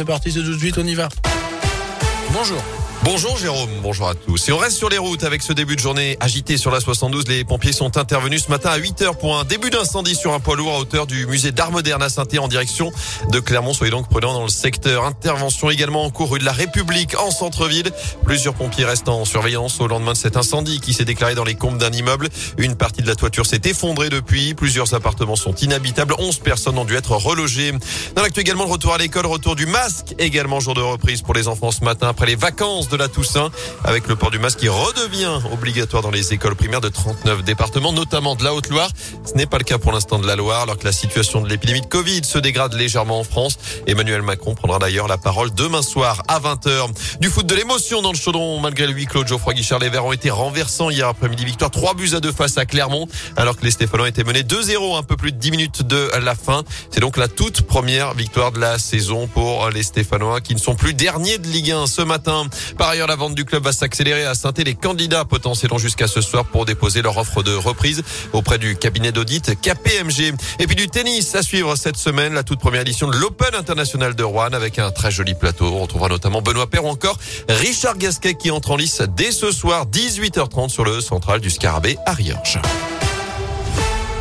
C'est parti, c'est tout de suite, on y va. Bonjour. Bonjour Jérôme, bonjour à tous. Et on reste sur les routes avec ce début de journée agité sur la 72. Les pompiers sont intervenus ce matin à 8 heures pour un début d'incendie sur un poids lourd à hauteur du musée d'art moderne à saint en direction de Clermont. Soyez donc prudents dans le secteur. Intervention également en cours rue de la République en centre-ville. Plusieurs pompiers restent en surveillance au lendemain de cet incendie qui s'est déclaré dans les combles d'un immeuble. Une partie de la toiture s'est effondrée depuis. Plusieurs appartements sont inhabitables. 11 personnes ont dû être relogées. Dans l'actu également, le retour à l'école, retour du masque. Également jour de reprise pour les enfants ce matin après les vacances de la Toussaint avec le port du masque qui redevient obligatoire dans les écoles primaires de 39 départements, notamment de la Haute-Loire. Ce n'est pas le cas pour l'instant de la Loire, alors que la situation de l'épidémie de Covid se dégrade légèrement en France. Emmanuel Macron prendra d'ailleurs la parole demain soir à 20h. Du foot de l'émotion dans le chaudron, malgré huis clos Geoffroy Guichard. Les Verts ont été renversants hier après-midi. Victoire 3 buts à 2 face à Clermont, alors que les Stéphanois étaient menés 2-0 un peu plus de 10 minutes de la fin. C'est donc la toute première victoire de la saison pour les Stéphanois qui ne sont plus derniers de Ligue 1 ce matin. Par ailleurs, la vente du club va s'accélérer à saint les candidats potentiellement jusqu'à ce soir pour déposer leur offre de reprise auprès du cabinet d'audit KPMG. Et puis du tennis à suivre cette semaine, la toute première édition de l'Open International de Rouen avec un très joli plateau. On retrouvera notamment Benoît Père ou encore Richard Gasquet qui entre en lice dès ce soir 18h30 sur le central du Scarabée à Riorges.